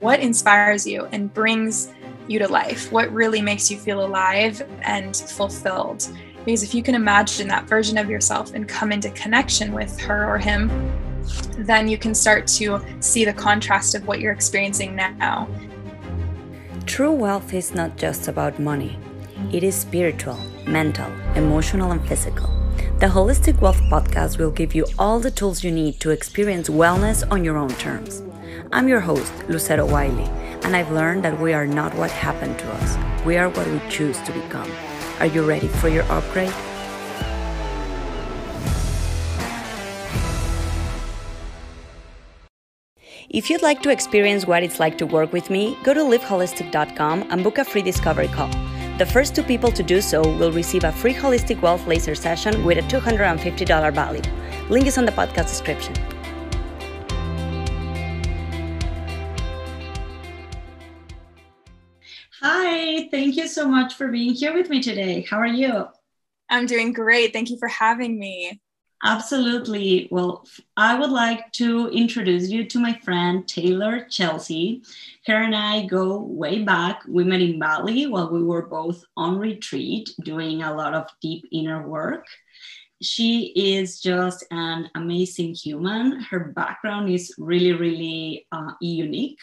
What inspires you and brings you to life? What really makes you feel alive and fulfilled? Because if you can imagine that version of yourself and come into connection with her or him, then you can start to see the contrast of what you're experiencing now. True wealth is not just about money, it is spiritual, mental, emotional, and physical. The Holistic Wealth Podcast will give you all the tools you need to experience wellness on your own terms. I'm your host, Lucero Wiley, and I've learned that we are not what happened to us, we are what we choose to become. Are you ready for your upgrade? If you'd like to experience what it's like to work with me, go to liveholistic.com and book a free discovery call. The first two people to do so will receive a free holistic wealth laser session with a $250 value. Link is on the podcast description. Hi, thank you so much for being here with me today. How are you? I'm doing great. Thank you for having me. Absolutely. Well, I would like to introduce you to my friend Taylor Chelsea. Her and I go way back. We met in Bali while we were both on retreat doing a lot of deep inner work. She is just an amazing human. Her background is really, really uh, unique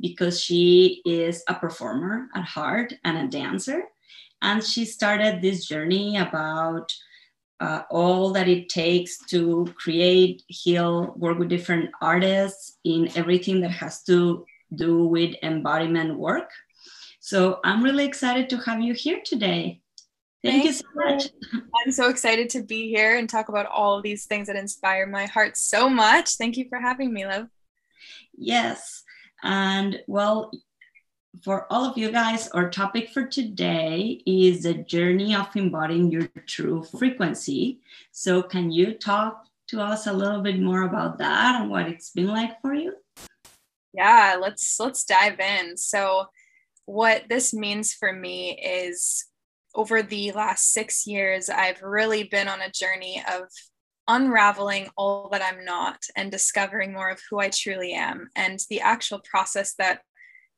because she is a performer at heart and a dancer. And she started this journey about uh, all that it takes to create, heal, work with different artists in everything that has to do with embodiment work. So I'm really excited to have you here today. Thank Thanks. you so much. I'm so excited to be here and talk about all these things that inspire my heart so much. Thank you for having me, love. Yes. And well, for all of you guys, our topic for today is the journey of embodying your true frequency. So, can you talk to us a little bit more about that and what it's been like for you? Yeah, let's let's dive in. So, what this means for me is over the last 6 years I've really been on a journey of unraveling all that I'm not and discovering more of who I truly am and the actual process that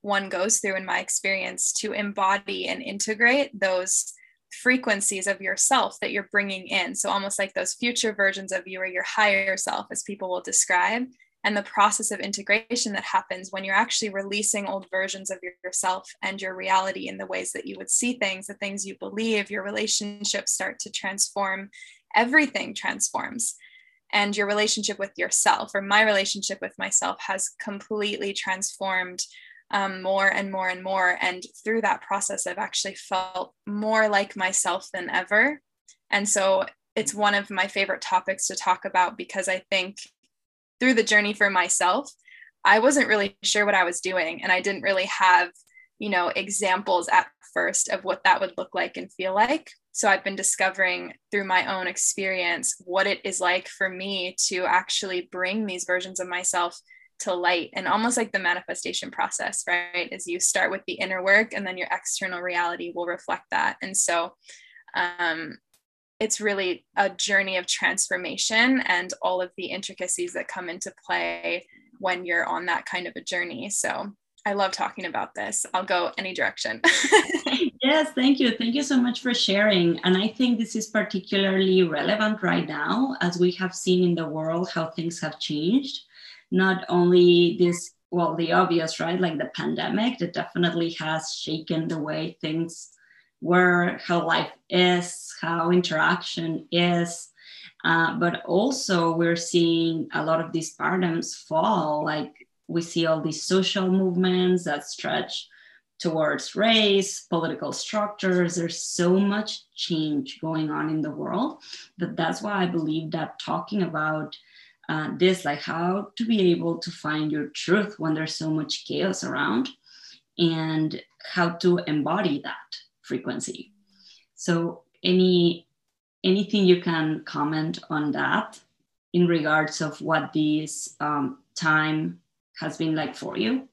one goes through in my experience to embody and integrate those frequencies of yourself that you're bringing in. So, almost like those future versions of you or your higher self, as people will describe, and the process of integration that happens when you're actually releasing old versions of yourself and your reality in the ways that you would see things, the things you believe, your relationships start to transform, everything transforms. And your relationship with yourself, or my relationship with myself, has completely transformed um, more and more and more. And through that process, I've actually felt more like myself than ever. And so it's one of my favorite topics to talk about because I think through the journey for myself, I wasn't really sure what I was doing. And I didn't really have, you know, examples at first of what that would look like and feel like. So I've been discovering through my own experience what it is like for me to actually bring these versions of myself to light and almost like the manifestation process right? Is you start with the inner work and then your external reality will reflect that. And so um, it's really a journey of transformation and all of the intricacies that come into play when you're on that kind of a journey. So i love talking about this. I'll go any direction. Yes thank you. Thank you so much for sharing. And i think this is particularly relevant right now as we have seen in the world how things have changed. Not only this well the obvious right? Like the pandemic that definitely has shaken the way things were how life is how interaction is. Uh, but also we're seeing a lot of these paradigms fall like we see all these social movements that stretch towards race political structures. There's so much change going on in the world that that's why i believe that talking about uh, this like how to be able to find your truth when there's so much chaos around and how to embody that frequency. So any anything you can comment on that in regards of what this um, time has been like for you?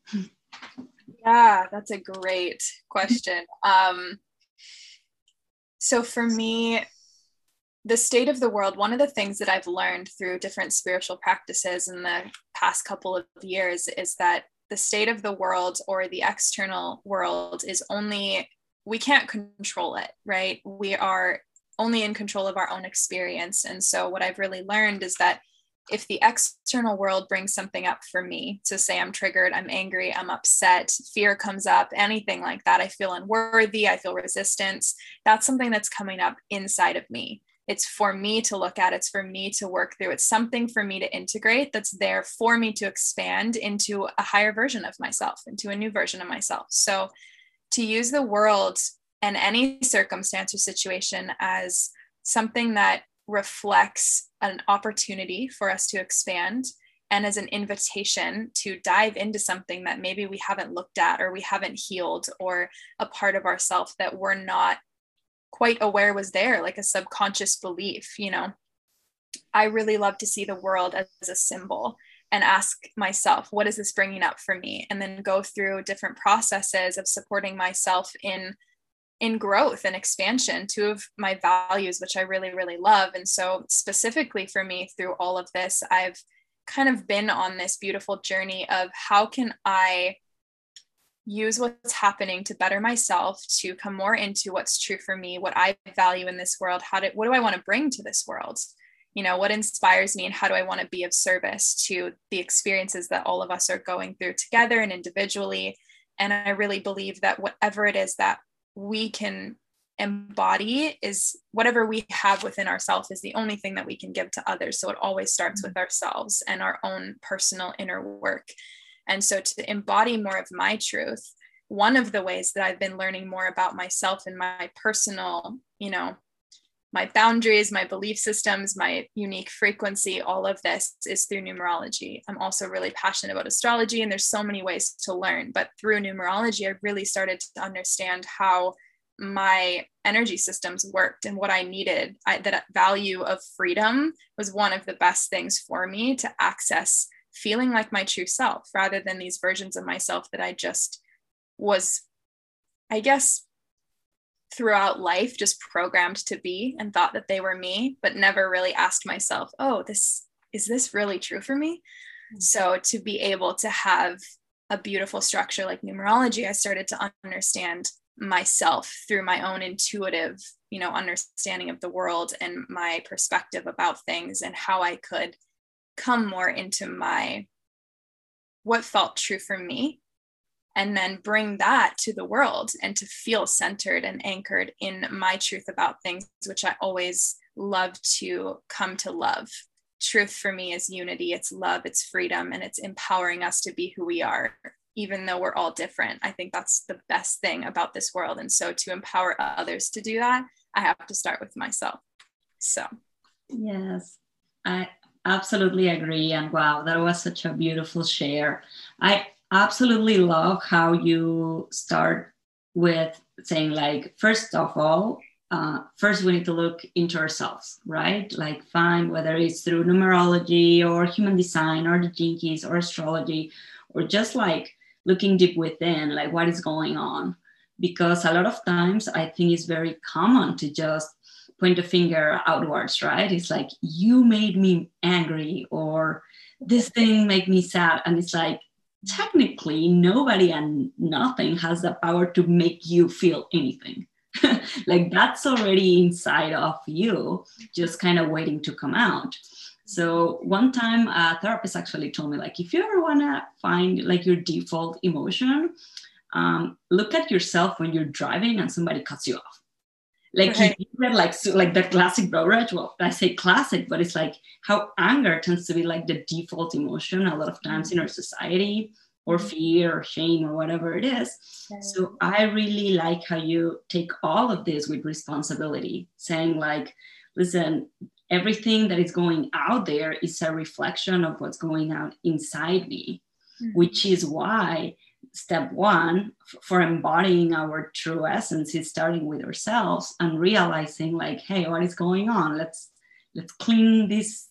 Yeah that's a great question. Um, so for me the state of the world, one of the things that I've learned through different spiritual practices in the past couple of years is that the state of the world or the external world is only we can't control it right? We are only in control of our own experience. And so what i've really learned is that if the external world brings something up for me to say i'm triggered i'm angry i'm upset fear comes up anything like that i feel unworthy i feel resistance that's something that's coming up inside of me. It's for me to look at it's for me to work through it's something for me to integrate that's there for me to expand into a higher version of myself into a new version of myself. So to use the world and any circumstance or situation as something that reflects an opportunity for us to expand and as an invitation to dive into something that maybe we haven't looked at or we haven't healed or a part of ourself that we're not quite aware was there like a subconscious belief you know? I really love to see the world as a symbol and ask myself what is this bringing up for me? And then go through different processes of supporting myself in in growth and expansion two of my values which i really really love. And so specifically for me through all of this i've kind of been on this beautiful journey of how can i use what's happening to better myself to come more into what's true for me what i value in this world how do what do i want to bring to this world? You know what inspires me and how do i want to be of service to the experiences that all of us are going through together and individually? And i really believe that whatever it is that we can embody is whatever we have within ourselves is the only thing that we can give to others. So it always starts with ourselves and our own personal inner work. And so to embody more of my truth one of the ways that i've been learning more about myself and my personal you know my boundaries, my belief systems, my unique frequency, all of this is through numerology. I'm also really passionate about astrology, and there's so many ways to learn. But through numerology, I really started to understand how my energy systems worked and what I needed. I, that value of freedom was one of the best things for me to access feeling like my true self rather than these versions of myself that I just was, I guess, throughout life just programmed to be and thought that they were me, but never really asked myself, oh, this is this really true for me? Mm-hmm. So to be able to have a beautiful structure like numerology, I started to understand myself through my own intuitive, you know, understanding of the world and my perspective about things and how I could come more into my what felt true for me and then bring that to the world and to feel centered and anchored in my truth about things, which I always love to come to love. Truth for me is unity, it's love, it's freedom, and it's empowering us to be who we are, even though we're all different. I think that's the best thing about this world. And so to empower others to do that, I have to start with myself. So, yes, I absolutely agree. And wow, that was such a beautiful share. I absolutely love how you start with saying like first of all uh, first we need to look into ourselves right? Like find whether it's through numerology or human design or the keys or astrology or just like looking deep within like what is going on. Because a lot of times i think it's very common to just point a finger outwards right? It's like you made me angry or this thing made me sad and it's like technically nobody and nothing has the power to make you feel anything. Like that's already inside of you just kind of waiting to come out. So one time a therapist actually told me like if you ever want to find like your default emotion um, look at yourself when you're driving and somebody cuts you off like right. you read like so, like the classic beverage well i say classic but it's like how anger tends to be like the default emotion a lot of times in our society or mm-hmm. fear or shame or whatever it is so i really like how you take all of this with responsibility saying like listen everything that is going out there is a reflection of what's going on inside me mm-hmm. which is why step one for embodying our true essence is starting with ourselves and realizing like hey what is going on? Let's let's clean this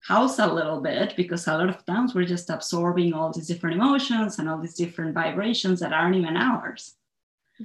house a little bit because a lot of times we're just absorbing all these different emotions and all these different vibrations that aren't even ours.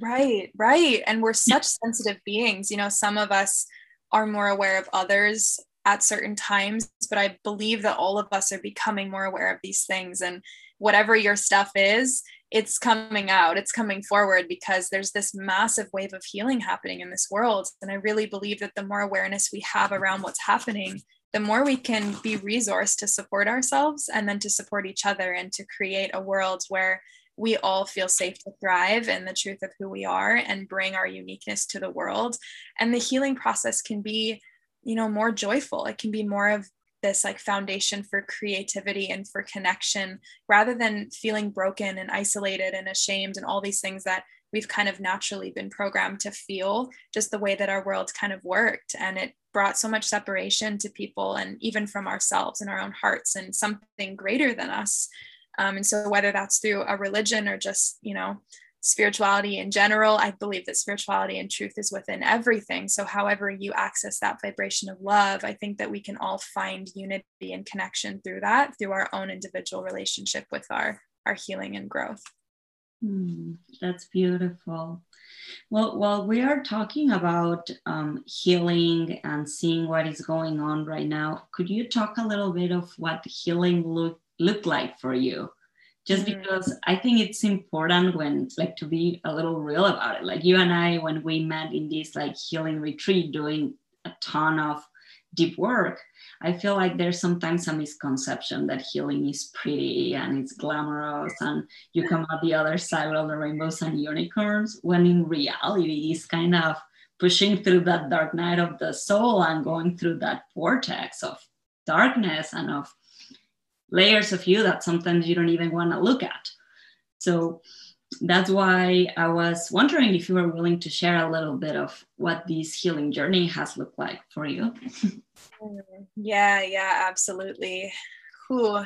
Right right. And we're such sensitive beings. You know some of us are more aware of others at certain times, but I believe that all of us are becoming more aware of these things. And whatever your stuff is, it's coming out, it's coming forward because there's this massive wave of healing happening in this world. And I really believe that the more awareness we have around what's happening, the more we can be resourced to support ourselves and then to support each other and to create a world where we all feel safe to thrive in the truth of who we are and bring our uniqueness to the world. And the healing process can be, you know, more joyful. It can be more of this like foundation for creativity and for connection rather than feeling broken and isolated and ashamed and all these things that we've kind of naturally been programmed to feel just the way that our world kind of worked. And it brought so much separation to people and even from ourselves and our own hearts and something greater than us. Um, and so whether that's through a religion or just, you know, spirituality in general, I believe that spirituality and truth is within everything. So however you access that vibration of love, I think that we can all find unity and connection through that, through our own individual relationship with our our healing and growth. Mm, that's beautiful. Well, while we are talking about um, healing and seeing what is going on right now, could you talk a little bit of what healing look look like for you just mm-hmm. because i think it's important when like to be a little real about it like you and i when we met in this like healing retreat doing a ton of deep work i feel like there's sometimes a misconception that healing is pretty and it's glamorous and you come out the other side with all the rainbows and unicorns when in reality it's kind of pushing through that dark night of the soul and going through that vortex of darkness and of layers of you that sometimes you don't even want to look at. So that's why I was wondering if you were willing to share a little bit of what this healing journey has looked like for you. yeah, yeah, absolutely. Whew.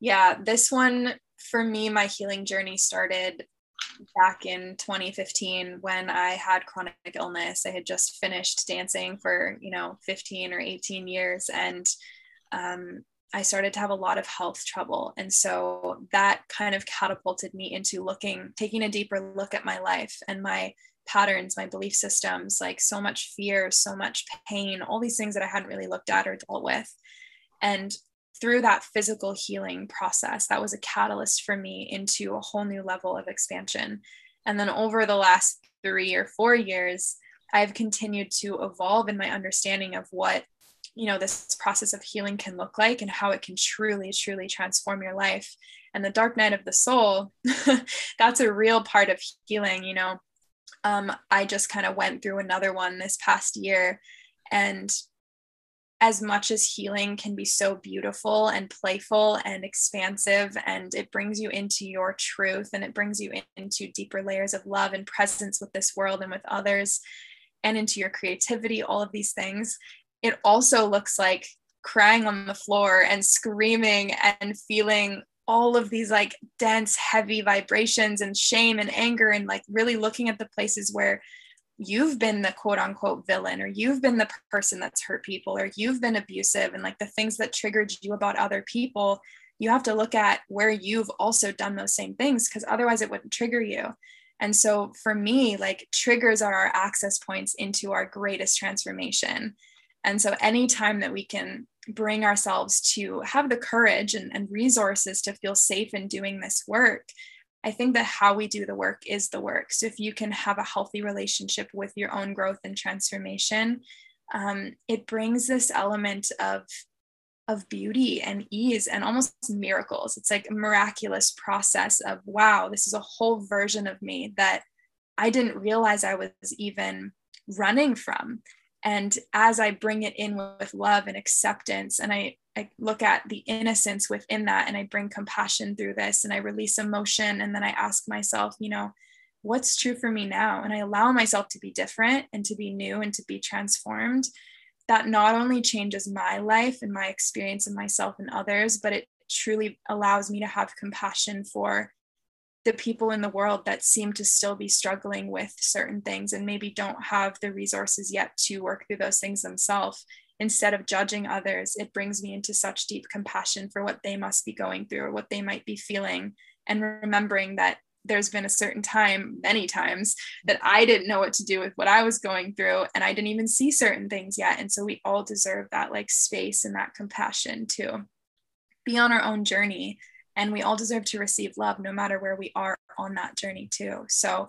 Yeah, this one for me, my healing journey started back in 2015 when I had chronic illness. I had just finished dancing for, you know, 15 or 18 years and um, I started to have a lot of health trouble. And so that kind of catapulted me into looking, taking a deeper look at my life and my patterns, my belief systems, like so much fear, so much pain, all these things that I hadn't really looked at or dealt with. And through that physical healing process, that was a catalyst for me into a whole new level of expansion. And then over the last three or four years, I've continued to evolve in my understanding of what you know this process of healing can look like and how it can truly truly transform your life. And the dark night of the soul that's a real part of healing you know. Um, i just kind of went through another one this past year and as much as healing can be so beautiful and playful and expansive and it brings you into your truth and it brings you into deeper layers of love and presence with this world and with others and into your creativity all of these things it also looks like crying on the floor and screaming and feeling all of these like dense heavy vibrations and shame and anger and like really looking at the places where you've been the quote unquote villain or you've been the person that's hurt people or you've been abusive and like the things that triggered you about other people you have to look at where you've also done those same things because otherwise it wouldn't trigger you. And so for me like triggers are our access points into our greatest transformation and so, anytime that we can bring ourselves to have the courage and, and, resources to feel safe in doing this work, I think that how we do the work is the work. So, if you can have a healthy relationship with your own growth and transformation, um, it brings this element of of beauty and ease and almost miracles. It's like a miraculous process of wow, this is a whole version of me that I didn't realize I was even running from and as i bring it in with love and acceptance and I, I look at the innocence within that and i bring compassion through this and i release emotion and then i ask myself you know what's true for me now? And i allow myself to be different and to be new and to be transformed. That not only changes my life and my experience and myself and others but it truly allows me to have compassion for the people in the world that seem to still be struggling with certain things and maybe don't have the resources yet to work through those things themselves instead of judging others it brings me into such deep compassion for what they must be going through or what they might be feeling and remembering that there's been a certain time, many times, that I didn't know what to do with what I was going through and I didn't even see certain things yet. And so we all deserve that like space and that compassion to be on our own journey. And we all deserve to receive love no matter where we are on that journey, too. So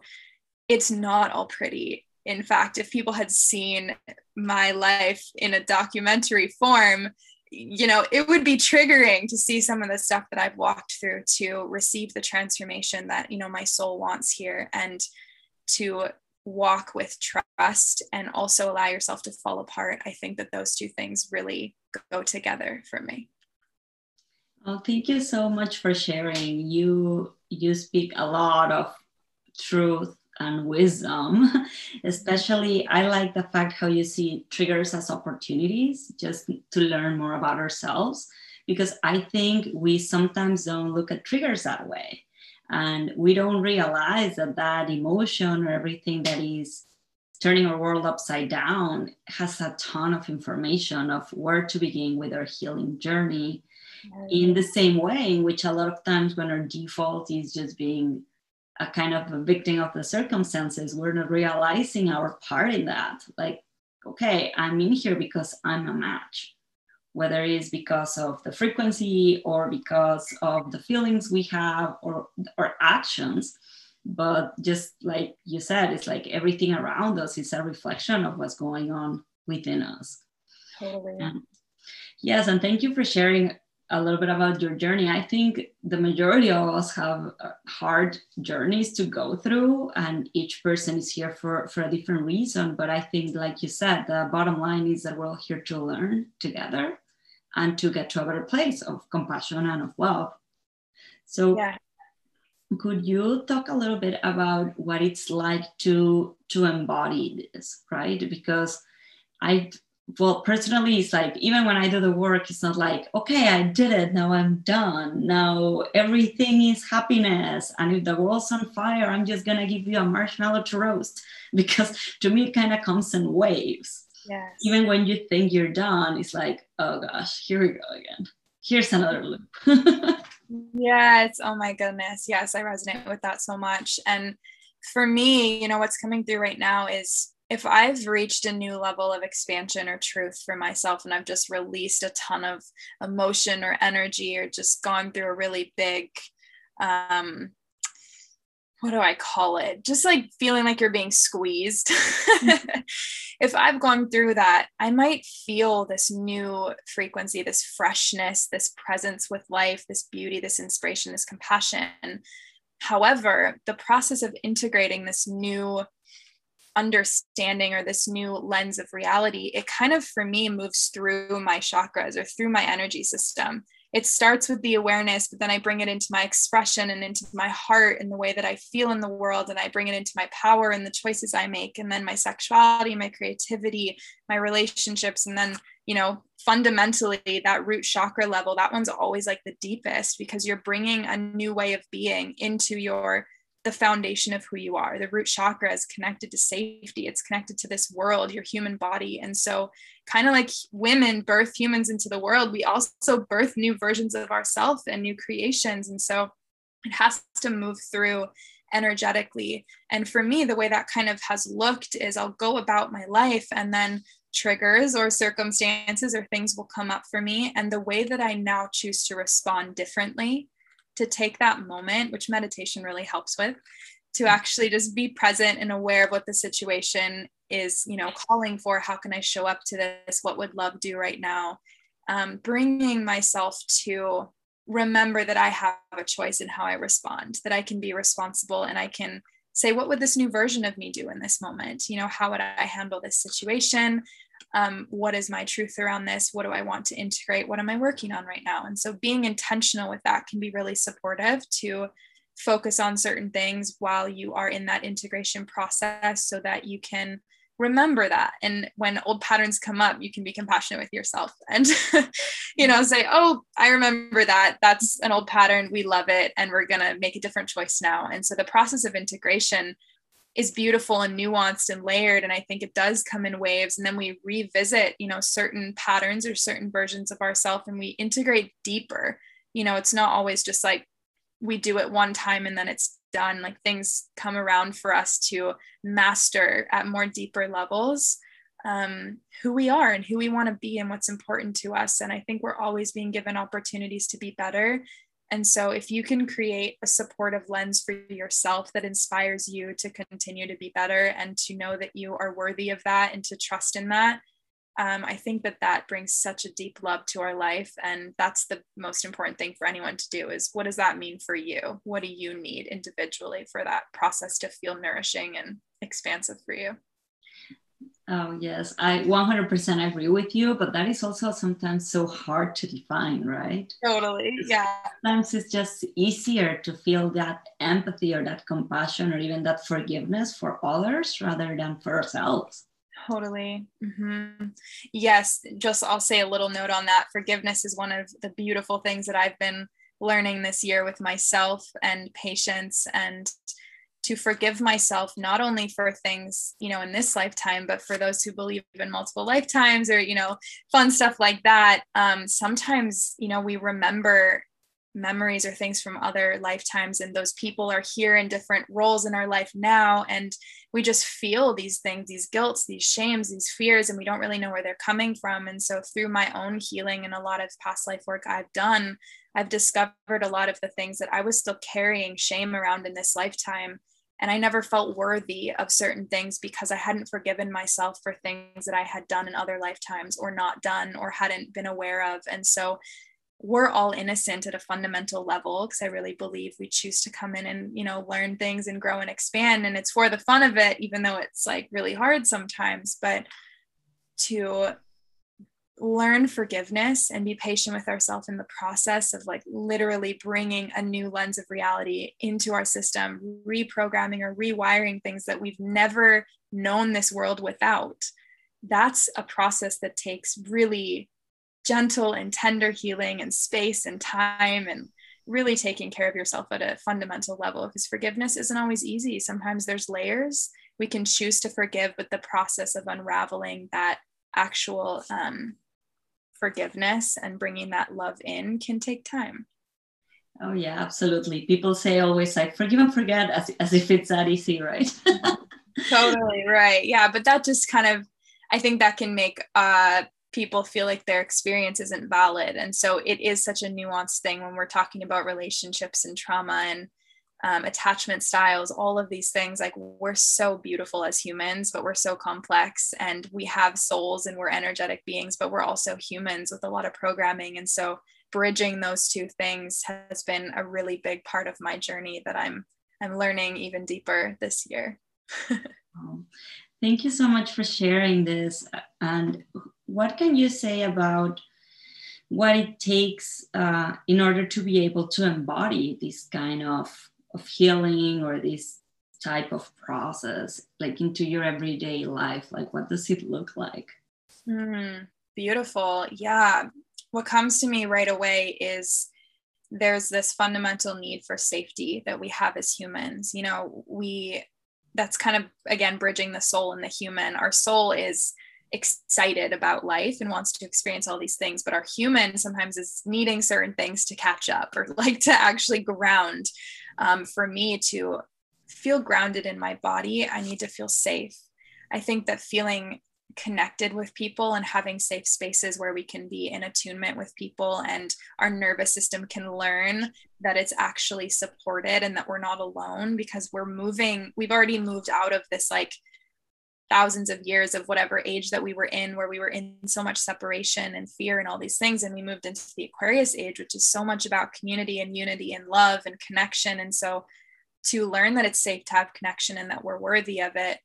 it's not all pretty. In fact, if people had seen my life in a documentary form, you know, it would be triggering to see some of the stuff that I've walked through to receive the transformation that, you know, my soul wants here and to walk with trust and also allow yourself to fall apart. I think that those two things really go together for me. Well, thank you so much for sharing. You you speak a lot of truth and wisdom. Especially, I like the fact how you see triggers as opportunities just to learn more about ourselves, because I think we sometimes don't look at triggers that way. And we don't realize that that emotion or everything that is turning our world upside down has a ton of information of where to begin with our healing journey in the same way in which a lot of times when our default is just being a kind of a victim of the circumstances, we're not realizing our part in that. Like, okay, I'm in here because I'm a match, whether it's because of the frequency or because of the feelings we have or, or actions. But just like you said, it's like everything around us is a reflection of what's going on within us. Totally. yes, and thank you for sharing a little bit about your journey. I think the majority of us have uh, hard journeys to go through, and each person is here for, for a different reason. But I think, like you said, the bottom line is that we're all here to learn together and to get to a better place of compassion and of love. So, yeah. could you talk a little bit about what it's like to to embody this, right? Because I well personally it's like even when i do the work it's not like okay i did it now i'm done. Now everything is happiness. And if the world's on fire i'm just gonna give you a marshmallow to roast. Because to me it kind of comes in waves. Yes. even when you think you're done it's like oh gosh here we go again. Here's another loop. Yes. Oh my goodness. Yes i resonate with that so much. And for me you know what's coming through right now is if I've reached a new level of expansion or truth for myself and I've just released a ton of emotion or energy or just gone through a really big, um, what do I call it? Just like feeling like you're being squeezed. if I've gone through that, I might feel this new frequency, this freshness, this presence with life, this beauty, this inspiration, this compassion. However, the process of integrating this new understanding or this new lens of reality, it kind of for me moves through my chakras or through my energy system. It starts with the awareness, but then I bring it into my expression and into my heart and the way that I feel in the world. And I bring it into my power and the choices I make, and then my sexuality, my creativity, my relationships. And then, you know, fundamentally, that root chakra level, that one's always like the deepest because you're bringing a new way of being into your the foundation of who you are. The root chakra is connected to safety, it's connected to this world, your human body. And so, kind of like women birth humans into the world, we also birth new versions of ourselves and new creations. And so, it has to move through energetically. And for me, the way that kind of has looked is I'll go about my life and then triggers or circumstances or things will come up for me. And the way that I now choose to respond differently to take that moment, which meditation really helps with, to actually just be present and aware of what the situation is, you know, calling for. How can I show up to this? What would love do right now? Um, bringing myself to remember that I have a choice in how I respond, that I can be responsible and I can say, what would this new version of me do in this moment? You know, how would I handle this situation? Um, what is my truth around this? What do i want to integrate? What am i working on right now? And so being intentional with that can be really supportive to focus on certain things while you are in that integration process so that you can remember that. And when old patterns come up you can be compassionate with yourself and you know say oh i remember that. That's an old pattern. We love it. And we're going to make a different choice now. And so the process of integration is beautiful and nuanced and layered and i think it does come in waves and then we revisit you know certain patterns or certain versions of ourselves and we integrate deeper. You know it's not always just like we do it one time and then it's done. Like things come around for us to master at more deeper levels um, who we are and who we want to be and what's important to us and i think we're always being given opportunities to be better and so if you can create a supportive lens for yourself that inspires you to continue to be better and to know that you are worthy of that and to trust in that um, I think that that brings such a deep love to our life. And that's the most important thing for anyone to do is what does that mean for you? What do you need individually for that process to feel nourishing and expansive for you? Oh, yes, I 100% agree with you, but that is also sometimes so hard to define, right? Totally, yeah. Sometimes it's just easier to feel that empathy or that compassion or even that forgiveness for others rather than for ourselves. Totally. Mm-hmm. Yes, just I'll say a little note on that. Forgiveness is one of the beautiful things that I've been learning this year with myself and patience and to forgive myself not only for things you know in this lifetime but for those who believe in multiple lifetimes or you know fun stuff like that. Um, sometimes you know we remember memories or things from other lifetimes and those people are here in different roles in our life now and we just feel these things these guilts these shames these fears and we don't really know where they're coming from. And so through my own healing and a lot of past life work I've done I've discovered a lot of the things that I was still carrying shame around in this lifetime and I never felt worthy of certain things because I hadn't forgiven myself for things that I had done in other lifetimes or not done or hadn't been aware of. And so we're all innocent at a fundamental level because i really believe we choose to come in and you know learn things and grow and expand. And it's for the fun of it even though it's like really hard sometimes. But to learn forgiveness and be patient with ourselves in the process of like literally bringing a new lens of reality into our system reprogramming or rewiring things that we've never known this world without that's a process that takes really gentle and tender healing and space and time and really taking care of yourself at a fundamental level because forgiveness isn't always easy. Sometimes there's layers. We can choose to forgive, but the process of unraveling that actual um, forgiveness and bringing that love in can take time. Oh, yeah, absolutely. People say always like forgive and forget as, as if it's that easy, right? totally, right. Yeah, but that just kind of, I think that can make uh, people feel like their experience isn't valid. And so it is such a nuanced thing when we're talking about relationships and trauma and um, attachment styles, all of these things. Like we're so beautiful as humans, but we're so complex and we have souls and we're energetic beings, but we're also humans with a lot of programming. And so bridging those two things has been a really big part of my journey that I'm I'm learning even deeper this year. Thank you so much for sharing this. And what can you say about what it takes uh, in order to be able to embody this kind of, of healing or this type of process like into your everyday life like what does it look like? Mm, beautiful. Yeah. What comes to me right away is there's this fundamental need for safety that we have as humans. You know we that's kind of again bridging the soul and the human. Our soul is excited about life and wants to experience all these things but our human sometimes is needing certain things to catch up or like to actually ground um, for me to feel grounded in my body i need to feel safe. I think that feeling connected with people and having safe spaces where we can be in attunement with people and our nervous system can learn that it's actually supported and that we're not alone because we're moving we've already moved out of this like thousands of years of whatever age that we were in where we were in so much separation and fear and all these things and we moved into the aquarius age which is so much about community and unity and love and connection and so to learn that it's safe to have connection and that we're worthy of it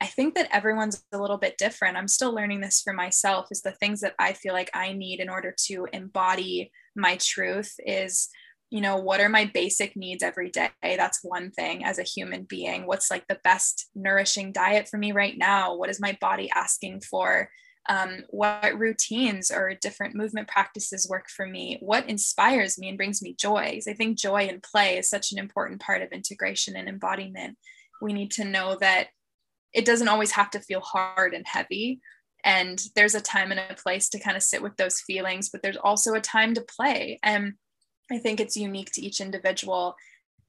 I think that everyone's a little bit different. I'm still learning this for myself is the things that I feel like I need in order to embody my truth is you know what are my basic needs every day? That's one thing as a human being. What's like the best nourishing diet for me right now? What is my body asking for? Um, what routines or different movement practices work for me? What inspires me and brings me joy because i think joy and play is such an important part of integration and embodiment. We need to know that it doesn't always have to feel hard and heavy. And there's a time and a place to kind of sit with those feelings but there's also a time to play. And I think it's unique to each individual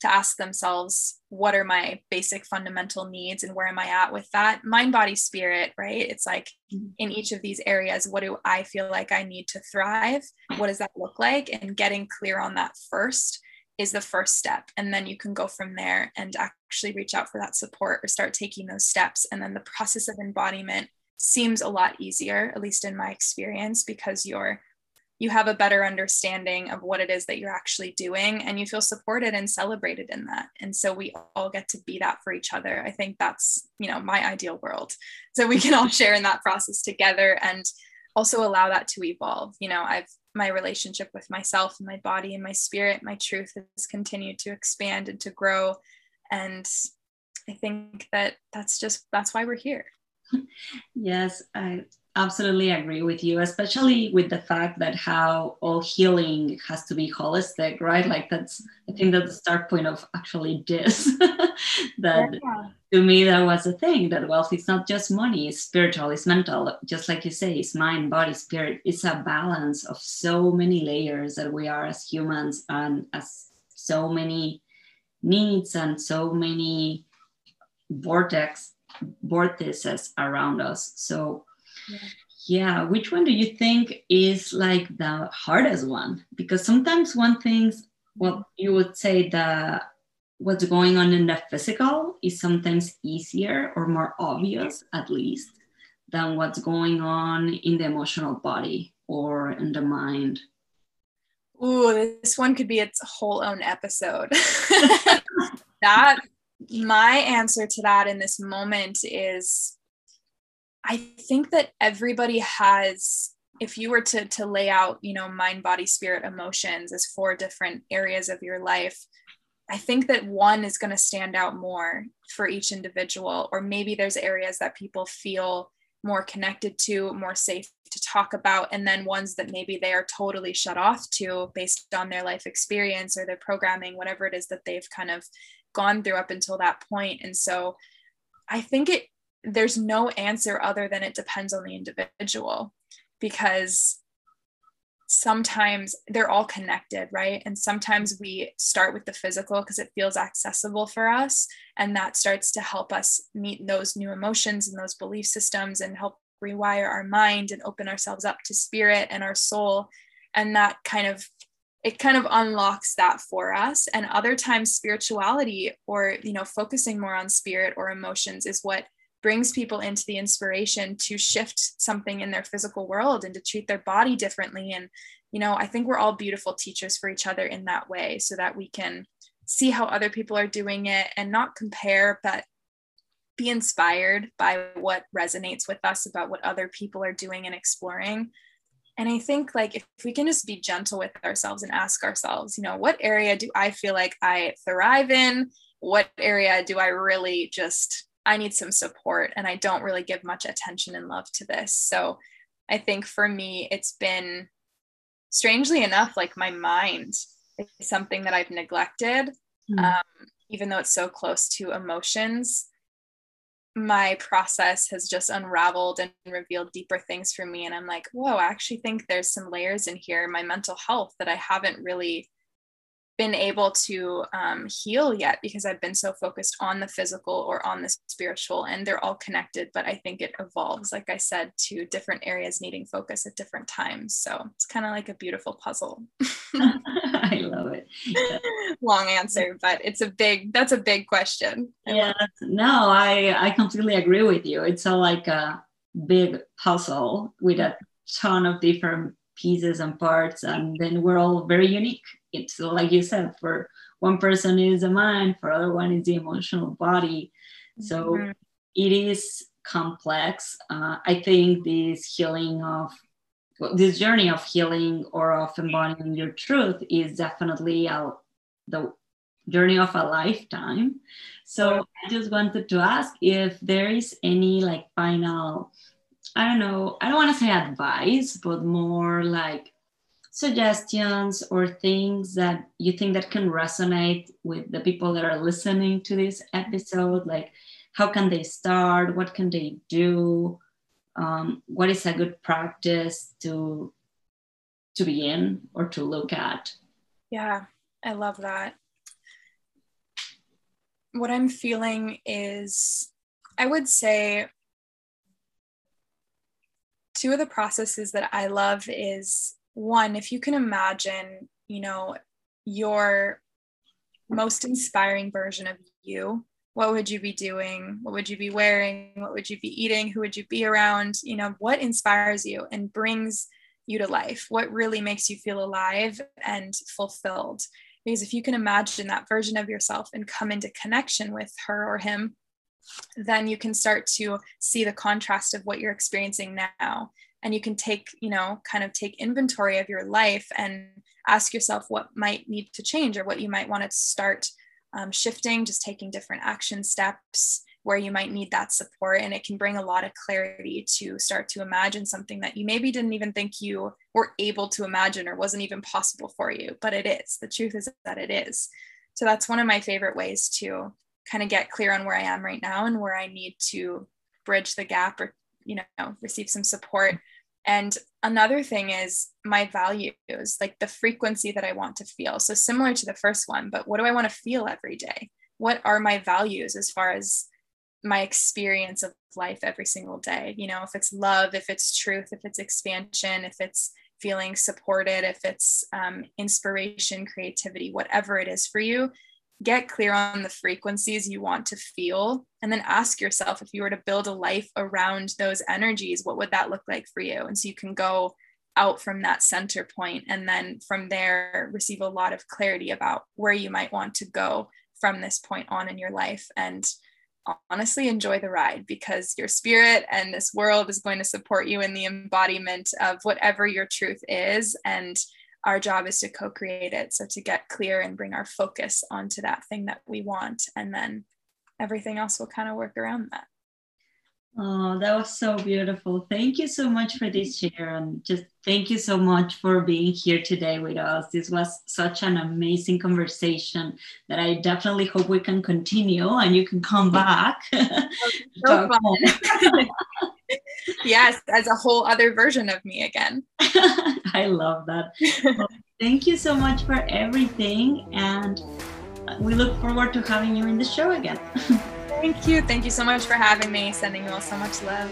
to ask themselves what are my basic fundamental needs and where am I at with that? Mind, body, spirit, right? It's like mm-hmm. in each of these areas, what do I feel like I need to thrive? What does that look like? And getting clear on that first is the first step. And then you can go from there and actually reach out for that support or start taking those steps. And then the process of embodiment seems a lot easier, at least in my experience, because you're you have a better understanding of what it is that you're actually doing and you feel supported and celebrated in that. And so we all get to be that for each other. I think that's you know my ideal world. So we can all share in that process together and also allow that to evolve. You know i've my relationship with myself and my body and my spirit my truth has continued to expand and to grow. And i think that that's just that's why we're here. Yes i absolutely agree with you especially with the fact that how all healing has to be holistic right? Like that's i think that's the start point of actually this. That yeah. to me that was a thing that wealth is not just money it's spiritual it's mental. Just like you say it's mind body spirit. It's a balance of so many layers that we are as humans and as so many needs and so many vortex vortices around us. So yeah. yeah. Which one do you think is like the hardest one? Because sometimes one things, well, you would say that what's going on in the physical is sometimes easier or more obvious, at least, than what's going on in the emotional body or in the mind. Ooh, this one could be its whole own episode. that my answer to that in this moment is I think that everybody has if you were to to lay out, you know, mind, body, spirit, emotions as four different areas of your life, I think that one is going to stand out more for each individual or maybe there's areas that people feel more connected to, more safe to talk about, and then ones that maybe they are totally shut off to based on their life experience or their programming, whatever it is that they've kind of gone through up until that point. And so I think it there's no answer other than it depends on the individual because sometimes they're all connected, right? And sometimes we start with the physical because it feels accessible for us. And that starts to help us meet those new emotions and those belief systems and help rewire our mind and open ourselves up to spirit and our soul. And that kind of it kind of unlocks that for us and other times spirituality or you know focusing more on spirit or emotions is what brings people into the inspiration to shift something in their physical world and to treat their body differently. And you know i think we're all beautiful teachers for each other in that way so that we can see how other people are doing it and not compare but be inspired by what resonates with us about what other people are doing and exploring. And i think like if we can just be gentle with ourselves and ask ourselves you know what area do i feel like i thrive in? What area do i really just I need some support and I don't really give much attention and love to this. So I think for me, it's been strangely enough, like my mind is something that I've neglected, mm. um, even though it's so close to emotions. My process has just unraveled and revealed deeper things for me. And I'm like, whoa, I actually think there's some layers in here, my mental health that I haven't really been able to um, heal yet because I've been so focused on the physical or on the spiritual, and they're all connected. But I think it evolves, like I said, to different areas needing focus at different times. So it's kind of like a beautiful puzzle. I love it. Long answer, but it's a big. That's a big question. Yeah, no, I I completely agree with you. It's a like a big puzzle with a ton of different pieces and parts, and then we're all very unique it's like you said for one person is the mind for other one is the emotional body. So mm-hmm. it is complex. Uh, i think this healing of this journey of healing or of embodying your truth is definitely a, the journey of a lifetime. So i just wanted to ask if there is any like final i don't know i don't want to say advice but more like suggestions or things that you think that can resonate with the people that are listening to this episode? Like how can they start? What can they do? Um, what is a good practice to to begin or to look at? Yeah, I love that. What I'm feeling is, I would say, two of the processes that I love is one, if you can imagine, you know, your most inspiring version of you, what would you be doing? What would you be wearing? What would you be eating? Who would you be around? You know, what inspires you and brings you to life? What really makes you feel alive and fulfilled? Because if you can imagine that version of yourself and come into connection with her or him, then you can start to see the contrast of what you're experiencing now. And you can take, you know, kind of take inventory of your life and ask yourself what might need to change or what you might want to start um, shifting, just taking different action steps where you might need that support. And it can bring a lot of clarity to start to imagine something that you maybe didn't even think you were able to imagine or wasn't even possible for you, but it is. The truth is that it is. So that's one of my favorite ways to kind of get clear on where I am right now and where I need to bridge the gap or, you know, receive some support. And another thing is my values, like the frequency that I want to feel. So similar to the first one, but what do I want to feel every day? What are my values as far as my experience of life every single day you know if it's love if it's truth if it's expansion if it's feeling supported if it's um, inspiration creativity whatever it is for you get clear on the frequencies you want to feel and then ask yourself if you were to build a life around those energies what would that look like for you? And so you can go out from that center point and then from there receive a lot of clarity about where you might want to go from this point on in your life and honestly enjoy the ride because your spirit and this world is going to support you in the embodiment of whatever your truth is and our job is to co-create it so to get clear and bring our focus onto that thing that we want and then everything else will kind of work around that Oh, that was so beautiful. Thank you so much for this share. And just thank you so much for being here today with us. This was such an amazing conversation that I definitely hope we can continue and you can come back. so yes, as a whole other version of me again. I love that. Well, thank you so much for everything. And we look forward to having you in the show again. Thank you. Thank you so much for having me. Sending you all so much love.